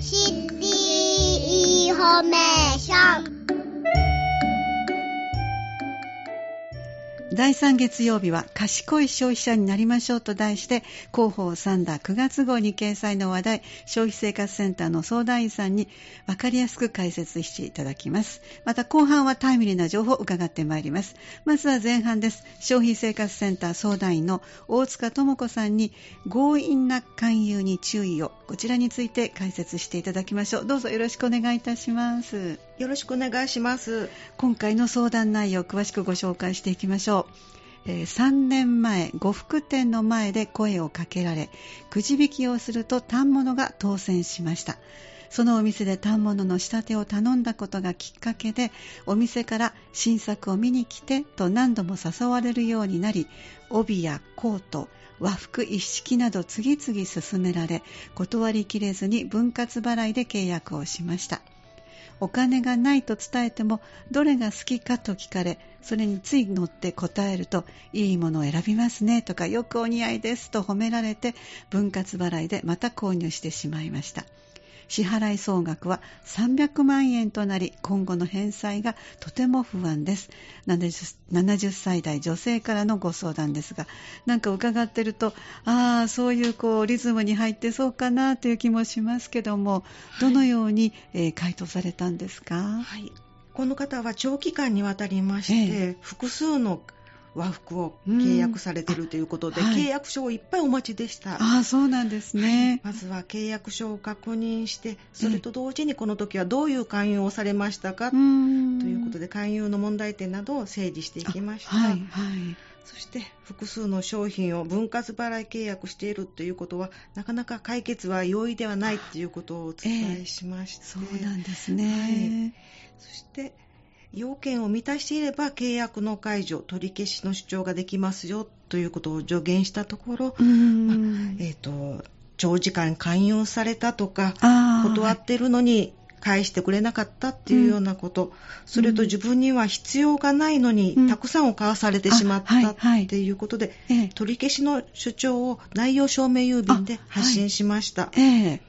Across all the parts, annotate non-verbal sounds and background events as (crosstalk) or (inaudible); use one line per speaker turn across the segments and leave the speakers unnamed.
シティインフォメーション。
第3月曜日は賢い消費者になりましょうと題して広報さんだ9月号に掲載の話題消費生活センターの相談員さんに分かりやすく解説していただきます。また後半はタイムリーな情報を伺ってまいります。まずは前半です。消費生活センター相談員の大塚智子さんに強引な勧誘に注意を。こちらについて解説していただきましょう。どうぞよろしくお願いいたします。
よろしくお願いします。
今回の相談内容を詳しくご紹介していきましょう。えー、3年前呉服店の前で声をかけられくじ引きをすると反物が当選しました。そのお店で反物の仕立てを頼んだことがきっかけでお店から新作を見に来てと何度も誘われるようになり帯やコート和服一式など次々勧められ断りきれずに分割払いで契約をしました。お金がないと伝えてもどれが好きかと聞かれそれについ乗って答えるといいものを選びますねとかよくお似合いですと褒められて分割払いでまた購入してしまいました。支払い総額は300万円となり今後の返済がとても不安です。70, 70歳代女性からのご相談ですがなんか伺ってるとああそういうこうリズムに入ってそうかなという気もしますけどもどのように、えー、回答されたんですか、
はい、この方は長期間にわたりまして、えー、複数の和服を契約されているということで、うん。はい、契約書をいっぱいお待ちでした。
あそうなんですね、
はい、まずは契約書を確認して、それと同時にこの時はどういう勧誘をされましたか、ということで、勧誘の問題点などを整理していきました。はい、はい。そして複数の商品を分割払い契約しているということはなかなか解決は容易ではないということをお伝えしまして、えー、
そうなんですね、
はい、そして要件を満たしていれば契約の解除、取り消しの主張ができますよということを助言したところ、まあ、えーと、長時間勧誘されたとか、断ってるのに返してくれなかったっていうようなこと、うん、それと自分には必要がないのに、たくさんを買わされてしまったっていうことで、はいはい、取り消しの主張を内容証明郵便で発信しました。ええ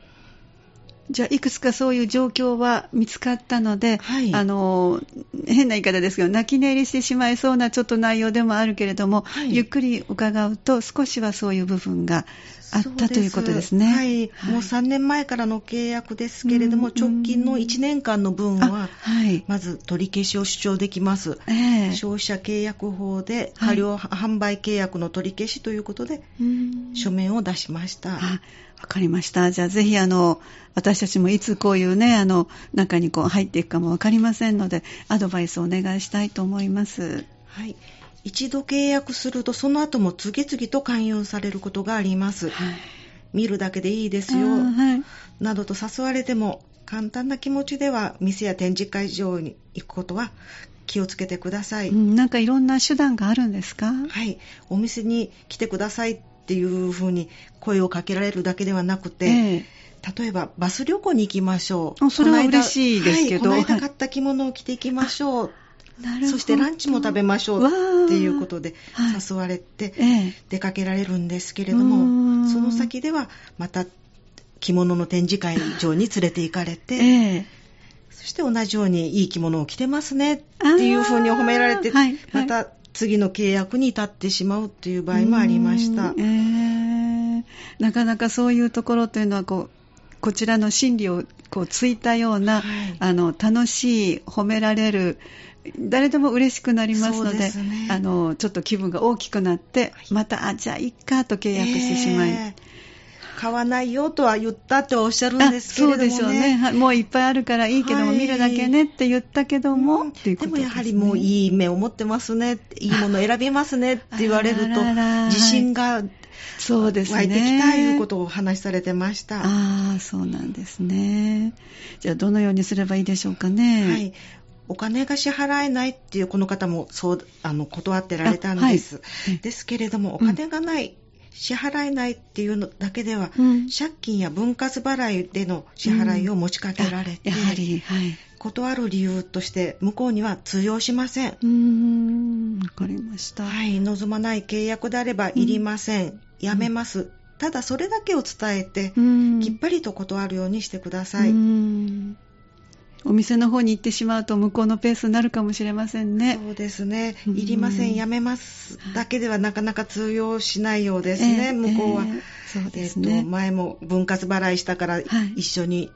じゃあいくつかそういう状況は見つかったので、はい、あの変な言い方ですけど泣き寝入りしてしまいそうなちょっと内容でもあるけれども、はい、ゆっくり伺うと少しはそういう部分があったということですね。
はい、はい、もう3年前からの契約ですけれども、直近の1年間の分は、まず取り消しを主張できます。えー、消費者契約法で過料販売契約の取り消しということで、書面を出しました。
わかりました。じゃあぜひあの、私たちもいつこういうね、あの、中にこう入っていくかもわかりませんので、アドバイスをお願いしたいと思います。
はい。一度契約すると、その後も次々と勧誘されることがあります。はい、見るだけでいいですよ、はい、などと誘われても、簡単な気持ちでは店や展示会場に行くことは気をつけてください、う
ん、なんかいろんな手段があるんですか？
はいお店に来てくださいっていうふうに声をかけられるだけではなくて、ええ、例えばバス旅行に行きましょ
う。それは嬉しいですけど。
はい、この間買った着物を着ていきましょう。そしてランチも食べましょうっていうことで誘われて出かけられるんですけれども、その先ではまた着物の展示会場に連れて行かれて、ええ、そして同じようにいい着物を着てますねっていうふうに褒められて、はいはい、また次の契約に至ってしまうっていう場合もありました。えー、
なかなかそういうところというのはこうこちらの心理をこうついたような、はい、あの楽しい褒められる誰でも嬉しくなりますので、ね、あのちょっと気分が大きくなって、またあじゃあいっかと契約してしまい、えー
買わないよとは言ったっておっしゃるんですけれども、ね、
そうでしょうね。もういっぱいあるからいいけども、はい、見るだけねって言ったけども、うん、
でね、でもやはりもういい目を持ってますね、いいもの選びますねって言われると、自信がそうですね。湧いてきたいうことをお話しされてました。
ああ、そうなんですね。じゃあ、どのようにすればいいでしょうかね。はい。
お金が支払えないっていうこの方もそうあの断ってられたんです、はい、ですけれどもお金がない、うん支払えないっていうのだけでは、うん、借金や分割払いでの支払いを持ちかけられて、うん、やはり、はい、断る理由として向こうには通用しません。う
んわかりました。
はい、望まない契約であればいりません。やめます。ただそれだけを伝えて、
うん
きっぱりと断るようにしてください。
うんお店の方に行ってしまうと向こうのペースになるかもしれませんね。
そうですね。
うん
いりません、やめますだけではなかなか通用しないようですね、
ええ
向こうは。
ええそうです
え
ね
っと前も分割払いしたから
はい
一緒に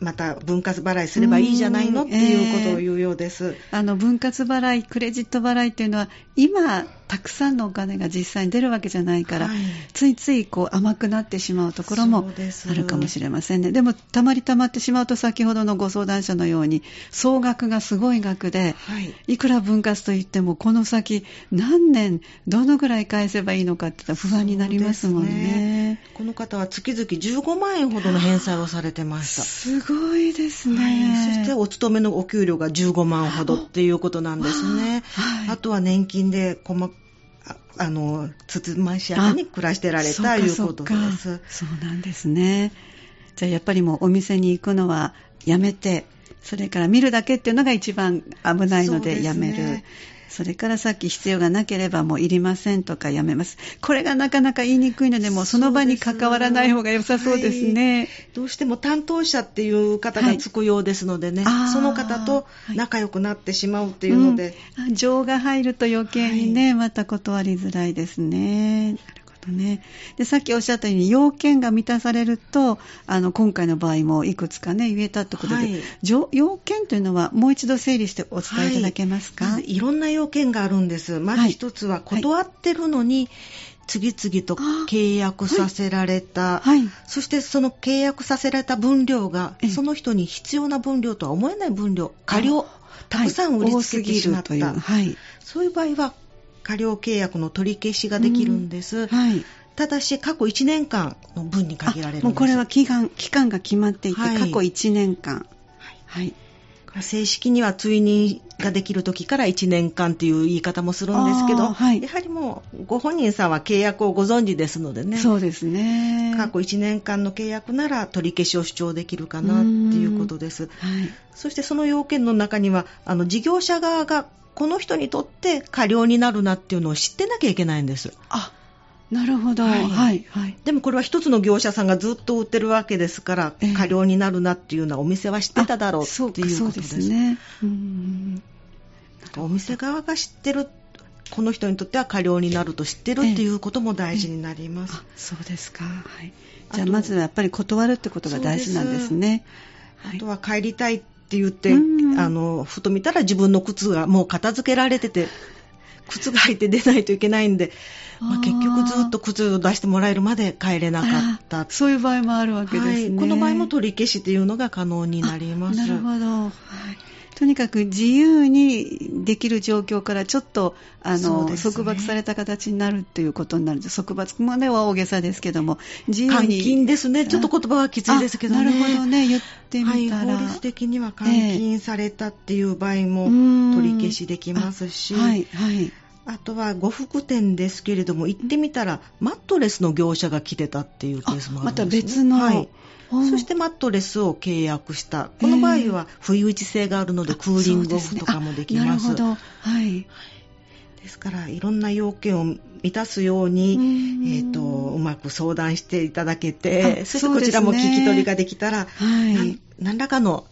また分割払いすればいいじゃないの
うん
っていうことを言うようです。
あの分割払い、クレジット払いっていうのは、今、たくさんのお金が実際に出るわけじゃないから、
はい
ついついこう甘くなってしまうところもあるかもしれませんね。でも、たまりたまってしまうと、先ほどのご相談者のように、総額がすごい額で、
はい
いくら分割といっても、この先、何年、どのぐらい返せばいいのかって不安になりますもん
そうです
ね。
この方は月々15万円ほどの返済をされてました。
すごいですね。
はい、そしてお勤めのお給料が15万ほどっていうことなんですね。
はい
あとは年金で細ああのつつましやかに暮らしてられたいうことです。
そうなんですね。じゃあやっぱりもうお店に行くのはやめて、それから見るだけっていうのが一番危ないの
で
やめる。それからさっき必要がなければもういりませんとかやめます。これがなかなか言いにくいので、もうその場に関わらない方が良さそうですね。
どうしても担当者っていう方がつくようですのでね、
はい
その方と仲良くなってしまうっていうので、
うん。あ情が入ると余計にね、また断りづらいですね。ね。で、さっきおっしゃったように、要件が満たされると、あの、今回の場合もいくつかね、言えたってことで、
はい
条要件というのは、もう一度整理してお伝えいただけますか、
まずいろんな要件があるんです。まず一つは断ってるのに、次々と契約させられた、
はい。
そしてその契約させられた分量が
ええ、
その人に必要な分量とは思えない分量、過量、たくさん売りつけてしまった。
はい多すぎるという。はい。
そういう場合は、過料契約の取り消しができるんです。
はい。
ただし、過去1年間の分に限られる
もうこれは期間、期間が決まっていて、
はい
過去1年間。はい。
正式には追認ができる時から1年間っていう言い方もするんですけど、
はい
やはりもうご本人さんは契約をご存知ですのでね、
そうですね。
過去1年間の契約なら取り消しを主張できるかなっていうことです。
はい。
そしてその要件の中には、あの事業者側がこの人にとって過料になるなっていうのを知ってなきゃいけないんです。
あ、なるほど。は、
はいい
はい、はい。
でもこれは一つの業者さんがずっと売ってるわけですから、
ええ
過料になるなっていうのはお店は知ってただろう
あ
っていうことです。
ね。うん
お店側が知ってる、この人にとっては過料になると知ってるっていうことも大事になります。
あ、そうですか。はい。じゃあまずはやっぱり断るってことが大事なんですね。はい
あとは帰りたいって言って、
うん
あの、ふと見たら自分の靴がもう片付けられてて、(laughs) 靴が履いて出ないといけないんで、まあ結局ずっと靴を出してもらえるまで帰れなかった
あそういう場合もあるわけですね。
はい、この場合も取り消しというのが可能になります。
なるほど。はい。とにかく自由にできる状況からちょっとあの、
ね
束縛された形になるということになるんです。束縛までは大げさですけども、自由
監
に。
禁ですね。ちょっと言葉はきついですけどね。
あなるほどね。言ってみたら。
はい、法律的には監禁されたっていう場合も
うん
取り消しできますし、
あはい、はい。
あとは呉服店ですけれども、行ってみたら、マットレスの業者が来てたっていうケースもあるんです、ね、
また別の。
はい。
うん
そしてマットレスを契約した。この場合は不意打ち性があるので、クーリングオフとかもできます。
ですねあなるほど。はい。
ですから、いろんな要件を満たすように、
うん
えっ、と、うまく相談していただけて、
あ
そしてこちらも聞き取りができたら、
はい
何らかの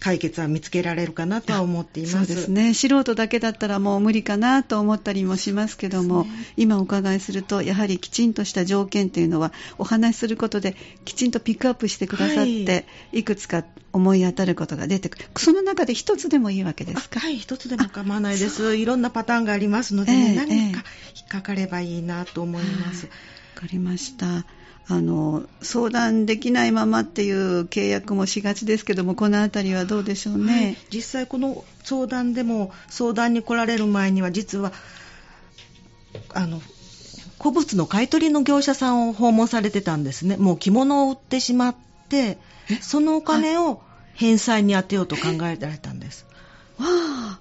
解決は見つけられるかなとは思っています。
そうですね。素人だけだったらもう無理かなと思ったりもしますけども、今お伺いすると、やはりきちんとした条件というのは、お話しすることできちんとピックアップしてくださって、い、くつか思い当たることが出てくる。その中で一つでもいいわけですか？
あはい、一つでも構わないです。いろんなパターンがありますので、ね
ええ
何か
ええ
引っかかればいいなと思います。
わかりました。あの、相談できないままっていう契約もしがちですけども、このあたりはどうでしょう
はい。
ね。
実際この相談でも相談に来られる前には実はあの古物の買い取りの業者さんを訪問されてたんですね。もう着物を売ってしまって
え？
そのお金を返済に充てようと考えられたんです、
わあ、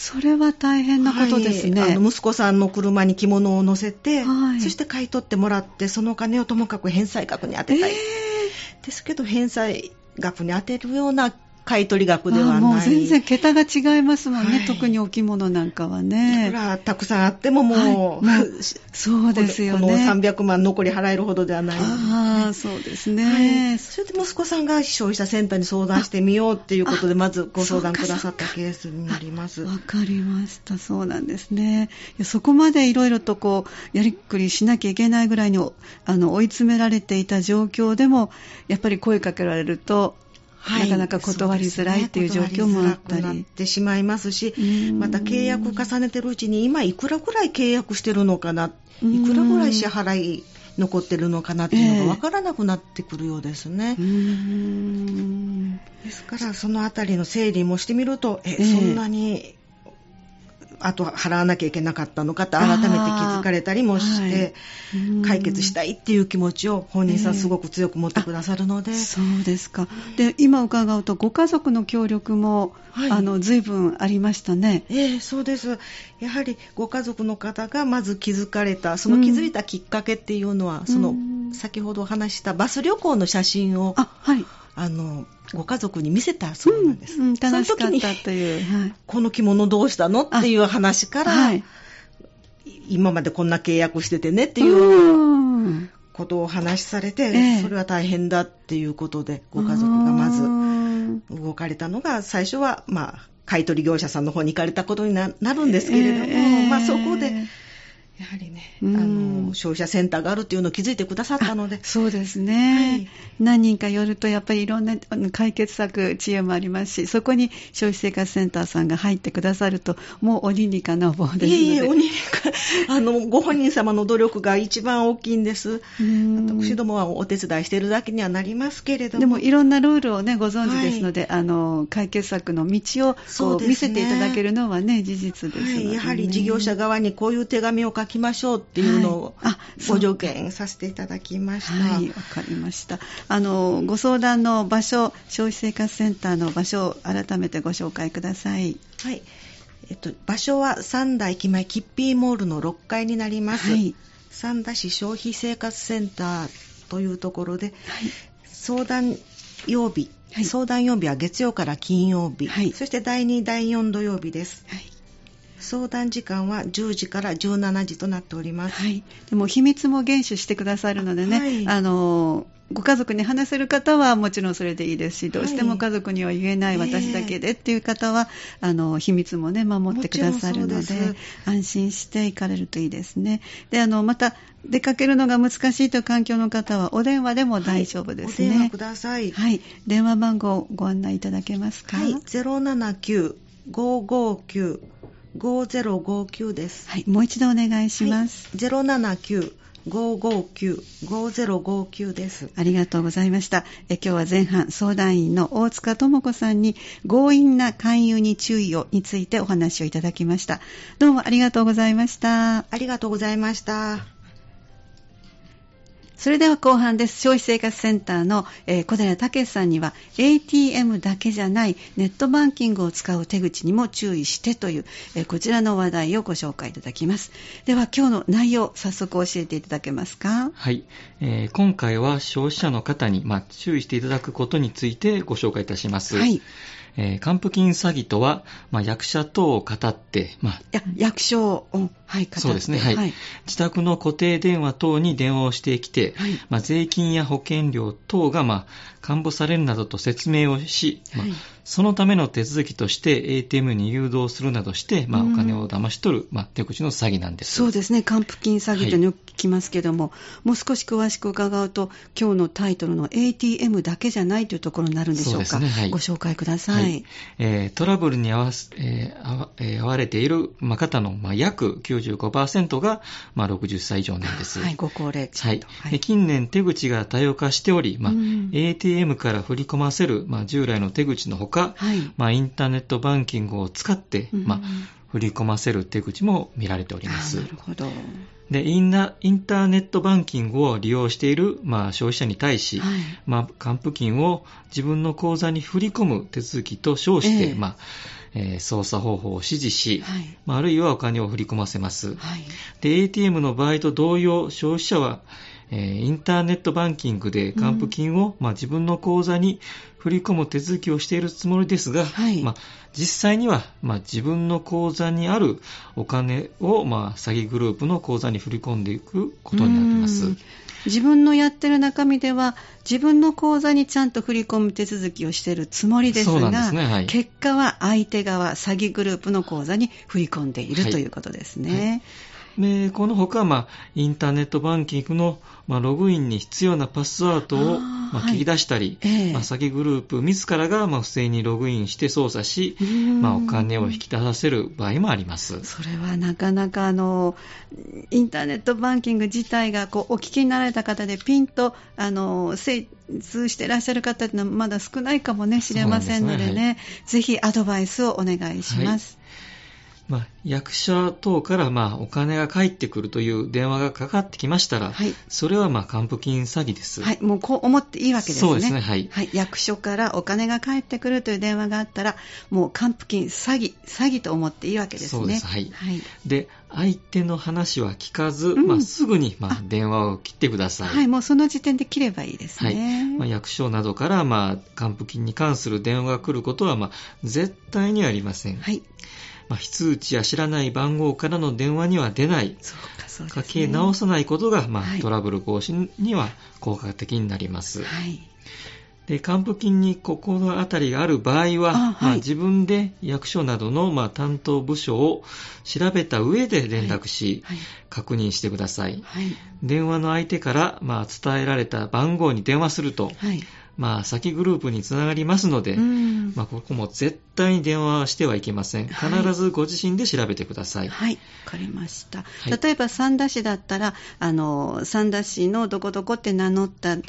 それは大変なことですね。
はい。あの息子さんの車に着物を乗せて、
はい。
そして買い取ってもらってそのお金をともかく返済額に充てたい、
え
ですけど返済額に充てるような買取額ではない。
もう全然桁が違いますもんね、
はい、
特にお着物なんかはね。
いくらたくさんあってももう、はい、
そうですよね。
この300万残り払えるほどではない、ね、
ああ、そうですね、
はい、それで息子さんが消費者センターに相談してみようっていうことで、まずご相談くださったケースになります。
わかりました。そうなんですね。そこまでいろいろとこう、やりくりしなきゃいけないぐらいにあの追い詰められていた状況でも、やっぱり声かけられると、はい、なかなか断りづらいっていう状況もあったり。
なってしまいますし、また契約重ねてるうちに、今いくらぐらい契約してるのかな、いくらぐらい支払い残ってるのかなっていうのが分からなくなってくるようですね。えー、ですから、そのあたりの整理もしてみると、え、えー、そんなにあと払わなきゃいけなかったのかと改めて気づかれたりもして、解決したいっていう気持ちを本人さんすごく強く持ってくださるので、えー、
そうですか。で今伺うとご家族の協力も、はい、あの随分ありましたね。
えー、そうです。やはりご家族の方がまず気づかれたその気づいたきっかけっていうのは、うん、その先ほどお話したバス旅行の写真を、あはいあのご家族に見せたそうなんです。うんうん、
楽しかったという、
はい、この着物どうしたのっていう話から、はい、今までこんな契約しててねっていうことをお話しされて、えー、それは大変だっていうことで、ご家族がまず動かれたのが、最初は、まあ、買取業者さんの方に行かれたことになるんですけれども、えー、まあ、そこで、やはりね、あの消費者センターがあるっていうのを気づいてくださったので。
そうですね、はい、何人か寄るとやっぱりいろんな解決策知恵もありますしそこに消費生活センターさんが入ってくださるともう鬼にかなう棒ですので。いえいえ
鬼にか (laughs) あのご本人様の努力が一番大きいんです。私どもはお手伝いしているだけにはなりますけれども。
でもいろんなルールをねご存知ですので、はい、あの解決策の道をこう、ね、見せていただけるのはね事実ですね、
はい、やはり事業者側にこういう手紙を書きましょうっていうのをご条件させていただきました。
はい、わかりました。あの、ご相談の場所、消費生活センターの場所を改めてご紹介ください。
はい。えっと、場所は三田駅前キッピーモールの6階になります。はい、三田市消費生活センターというところで、はい、相談曜日、はい、相談曜日は月曜から金曜日、はい、そして第2、第4土曜日です。はい相談時間は10時から17時となっております。
はい。でも秘密も厳守してくださるのでね、はい、あのご家族に話せる方はもちろんそれでいいですし、どうしても家族には言えない私だけでっていう方は、えー、あの秘密もね守ってくださるので安心して行かれるといいですね。であのまた出かけるのが難しいという環境の方はお電話でも大丈夫ですね。はい、お電
話ください。
はい。電話番号ご案内いただけますか？はい。
079 559 5059です。
はい、もう一度お願いします。
はい、079 559-5059です。
ありがとうございました。え今日は前半相談員の大塚智子さんに強引な勧誘に注意をについてお話をいただきました。どうもありがとうございました。
ありがとうございました。
それでは後半です。消費生活センターの、えー、小寺武さんには ATM だけじゃないネットバンキングを使う手口にも注意してという、えー、こちらの話題をご紹介いただきます。では今日の内容、早速教えていただけますか？
はい。えー、今回は消費者の方に、まあ、注意していただくことについてご紹介いたします。はい。えー、還付金詐欺とは、まあ、役者等を語って、まあ、
や役所を、はい、
そうですね、はい、はい、自宅の固定電話等に電話をしてきて、はい、まあ、税金や保険料等が、まあ、還付されるなどと説明をし、まあ、そのための手続きとして ATM に誘導するなどして、まあ、お金を騙し取る、まあ、手口の詐欺なんです。
そうですね。還付金詐欺とよく聞きますけども、はい、もう少し詳しく伺うと、今日のタイトルの ATM だけじゃないというところになるんでしょうか。そうね。はい、ご紹介ください。はい、
えー、トラブルに合わす、えーえー、合われている、まあ、方の、まあ、約95%が、まあ、60歳以上なんです。
はい、ご高齢
はい、はい。近年手口が多様化しており、まあ、ATM から振り込ませる、まあ、従来の手口のほか、はい、まあ、インターネットバンキングを使って、うん、まあ、振り込ませる手口も見られております。
なるほど。
でインターネットバンキングを利用している、まあ、消費者に対し、はい、まあ、還付金を自分の口座に振り込む手続きと称して、えー、まあえー、操作方法を指示し、はい、まあ、あるいはお金を振り込ませます。はい、で ATM の場合と同様、消費者は、えー、インターネットバンキングで還付金を、うん、まあ、自分の口座に振り込む手続きをしているつもりですが、はい、まあ、実際には、まあ、自分の口座にあるお金を、まあ、詐欺グループの口座に振り込んでいくことになります。
自分のやってる中身では自分の口座にちゃんと振り込む手続きをしているつもりですが、ね。はい、結果は相手側詐欺グループの口座に振り込んでいる、はい、ということですね。
でこのほか、まあ、インターネットバンキングの、まあ、ログインに必要なパスワードをまあ、聞き出したり、はいえ。ー、まあ、詐欺グループ自らがまあ不正にログインして操作し、まあ、お金を引き出させる場合もあります。
それはなかなかあのインターネットバンキング自体がこうお聞きになられた方でピンとあの精通していらっしゃる方っていうのはまだ少ないかもねしれませんのでね、ねはい、ぜひアドバイスをお願いします。はい
まあ、役者等からまあお金が返ってくるという電話がかかってきましたら、はい、それはまあ還付金詐欺です。
はい、もうこう思っていいわけですね。
そうですね、はい。
はい、役所からお金が返ってくるという電話があったら、もう還付金詐欺、詐欺と思っていいわけですね。そうです、
はい。はい、で、相手の話は聞かず、うん、まあ、すぐにまあ電話を切ってください。
はい、もうその時点で切ればいいですね。はい
まあ、役所などからまあ還付金に関する電話が来ることはまあ絶対にありません。はい。まあ、非通知や知らない番号からの電話には出ない、ね、かけ直さないことが、まあ、はい、トラブル防止には効果的になります。はい。で還付金に心当たりがある場合は、はい、まあ、自分で役所などの、まあ、担当部署を調べた上で連絡し、はい。はい、確認してください。電話の相手から、まあ、伝えられた番号に電話すると、まあ、先グループにつながりますので、まあ、ここも絶対に電話してはいけません。必ずご自身で調べてください。
はい、わ、かりました。例えば、三田市だったら、あの、三田市のどこどこって名乗った詐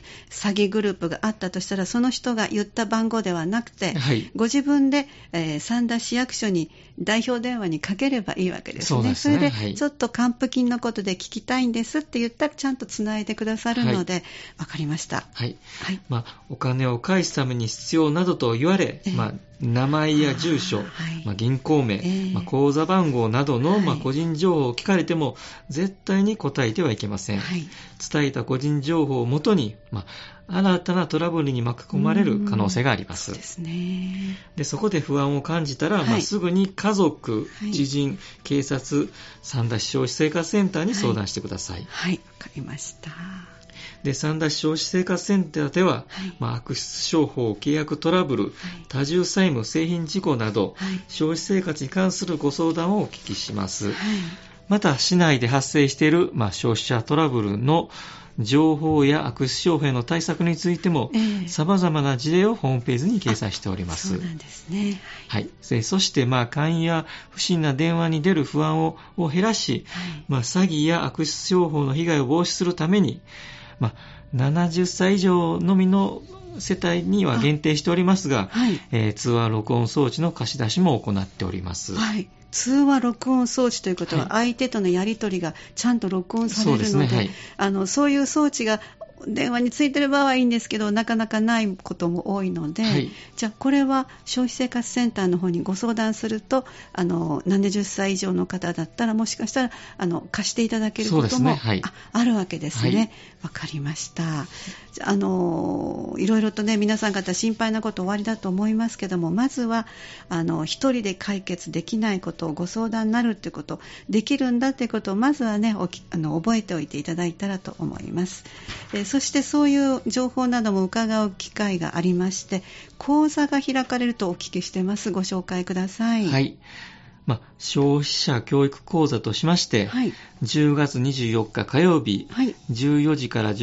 欺グループがあったとしたら、その人が言った番号ではなくて、はい、ご自分で、えー、三田市役所に代表電話にかければいいわけですね。そねそれで、はい、ちょっと還付金のことで聞きたいんですって言ったら、ちゃんとつないでくださるので、わ、はい、かりました。
はい。はい、まあ、お金を返すために必要などと言われ、えー、まあ、名前や住所、はい、まあ、銀行名、えー、まあ、口座番号などの、まあ、個人情報を聞かれても絶対に答えてはいけません。はい、伝えた個人情報をもとに、まあ、新たなトラブルに巻き込まれる可能性があります。
ですね。
で、そこで不安を感じたら、はい、まあ、すぐに家族、知人、警察、三田市消費生活センターに相談してください。
はい、わ、かりました。
で三田市消費生活センターでは、はい、まあ、悪質商法、契約トラブル、はい、多重債務、製品事故など、はい、消費生活に関するご相談をお聞きします。また、市内で発生している、まあ、消費者トラブルの情報や悪質商法の対策についても、様々な事例をホームページに掲載しております。そう
なんですね。
はい。そして、まあ、勧誘や不審な電話に出る不安を減らし、はい、まあ、詐欺や悪質商法の被害を防止するために、まあ、70歳以上のみの世帯には限定しておりますが、はい、えー、通話録音装置の貸し出しも行っております。
はい。通話録音装置ということは、相手とのやり取りがちゃんと録音されるので、そう、ねはい、あのそういう装置が電話についてる場合はいいんですけど、なかなかないことも多いので、はい、じゃあ、これは消費生活センターの方にご相談すると、あの70歳以上の方だったら、もしかしたらあの貸していただけることも、ねはい、ああるわけですね。わ、かりました。あのいろいろとね、皆さん方心配なことおありだと思いますけども、まずは、あの一人で解決できないことをご相談になるということ、できるんだということを、まずはね、あの覚えておいていただいたらと思います。えそしてそういう情報なども伺う機会がありまして講座が開かれるとお聞きしてます。ご紹介ください。
はい。まあ、消費者教育講座としまして、はい、10月24日火曜日、はい、14時から15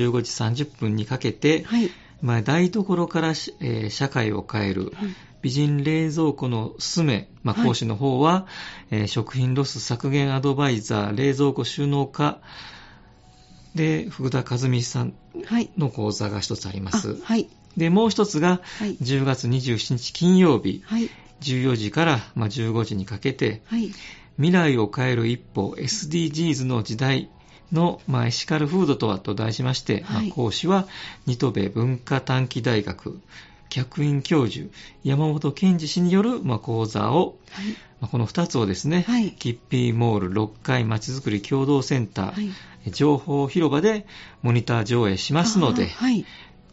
時30分にかけて、はい、まあ、台所から、えー、社会を変える、美人冷蔵庫のすめ、まあ、講師の方は、えー、食品ロス削減アドバイザー冷蔵庫収納課で、福田和美さんの講座が一つあります。はい。で、もう一つが、10月27日金曜日、はい、14時から15時にかけて、はい、未来を変える一歩 SDGs の時代の、まあ、エシカルフードとはと題しまして、はい、まあ、講師はニトベ文化短期大学客員教授山本健二氏による、まあ、講座を、はい。まあ、この2つをですね、はい、キッピーモール6階まちづくり共同センター、はい情報広場でモニター上映しますので、
はい、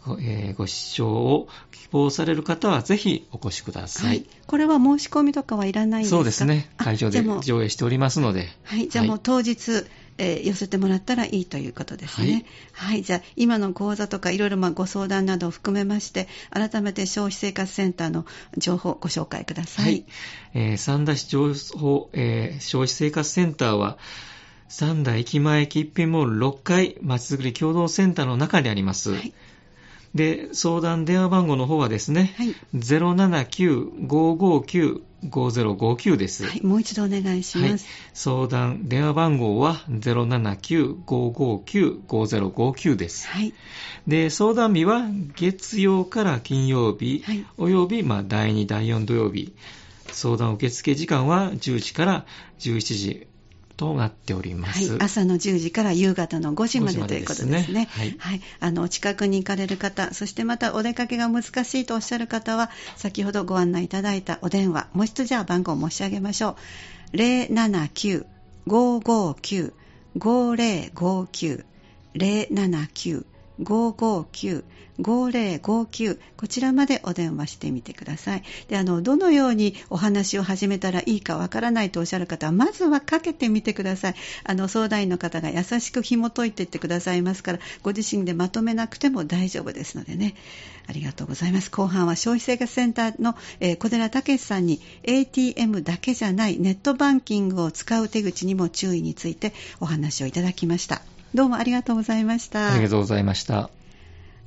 ご,、えー、ご視聴を希望される方はぜひお越しください。はい、
これは申し込みとかはいらないんですか？
そうですね。会場で上映しておりますので。
はい、じゃあもう当日、えー、寄せてもらったらいいということですね。はい、はい、じゃあ今の講座とかいろいろまご相談などを含めまして改めて消費生活センターの情報をご紹介ください。はい、
えー、三田市情報、えー、消費生活センターは三田駅前駅一品モール6階まちづくり共同センターの中にあります。はいで、相談電話番号の方はですね、はい、079-559-5059です。
はい、もう一度お願いします。はい、
相談電話番号は079-559-5059です。はい。で、相談日は月曜から金曜日、はい、および、まあ、第2、第4土曜日。相談受付時間は10時から11時となっております、
はい、朝の10時から夕方の5時までということですね。すね。はい、はい、あの近くに行かれる方、そしてまたお出かけが難しいとおっしゃる方は、先ほどご案内いただいたお電話、もう一度じゃあ番号を申し上げましょう。079-559-5059 079 559-5059こちらまでお電話してみてください。で、あの、どのようにお話を始めたらいいかわからないとおっしゃる方は、まずはかけてみてください。あの、相談員の方が優しく紐解いていってくださいますから、ご自身でまとめなくても大丈夫ですのでね。ありがとうございます。後半は消費生活センターの、小寺武さんに ATM だけじゃないネットバンキングを使う手口にも注意についてお話をいただきました。どうもありがとうございました。
ありがとうございました。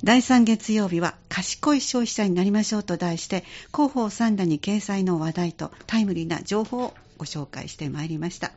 第3月曜日は賢い消費者になりましょうと題して広報三田に掲載の話題とタイムリーな情報をご紹介してまいりました。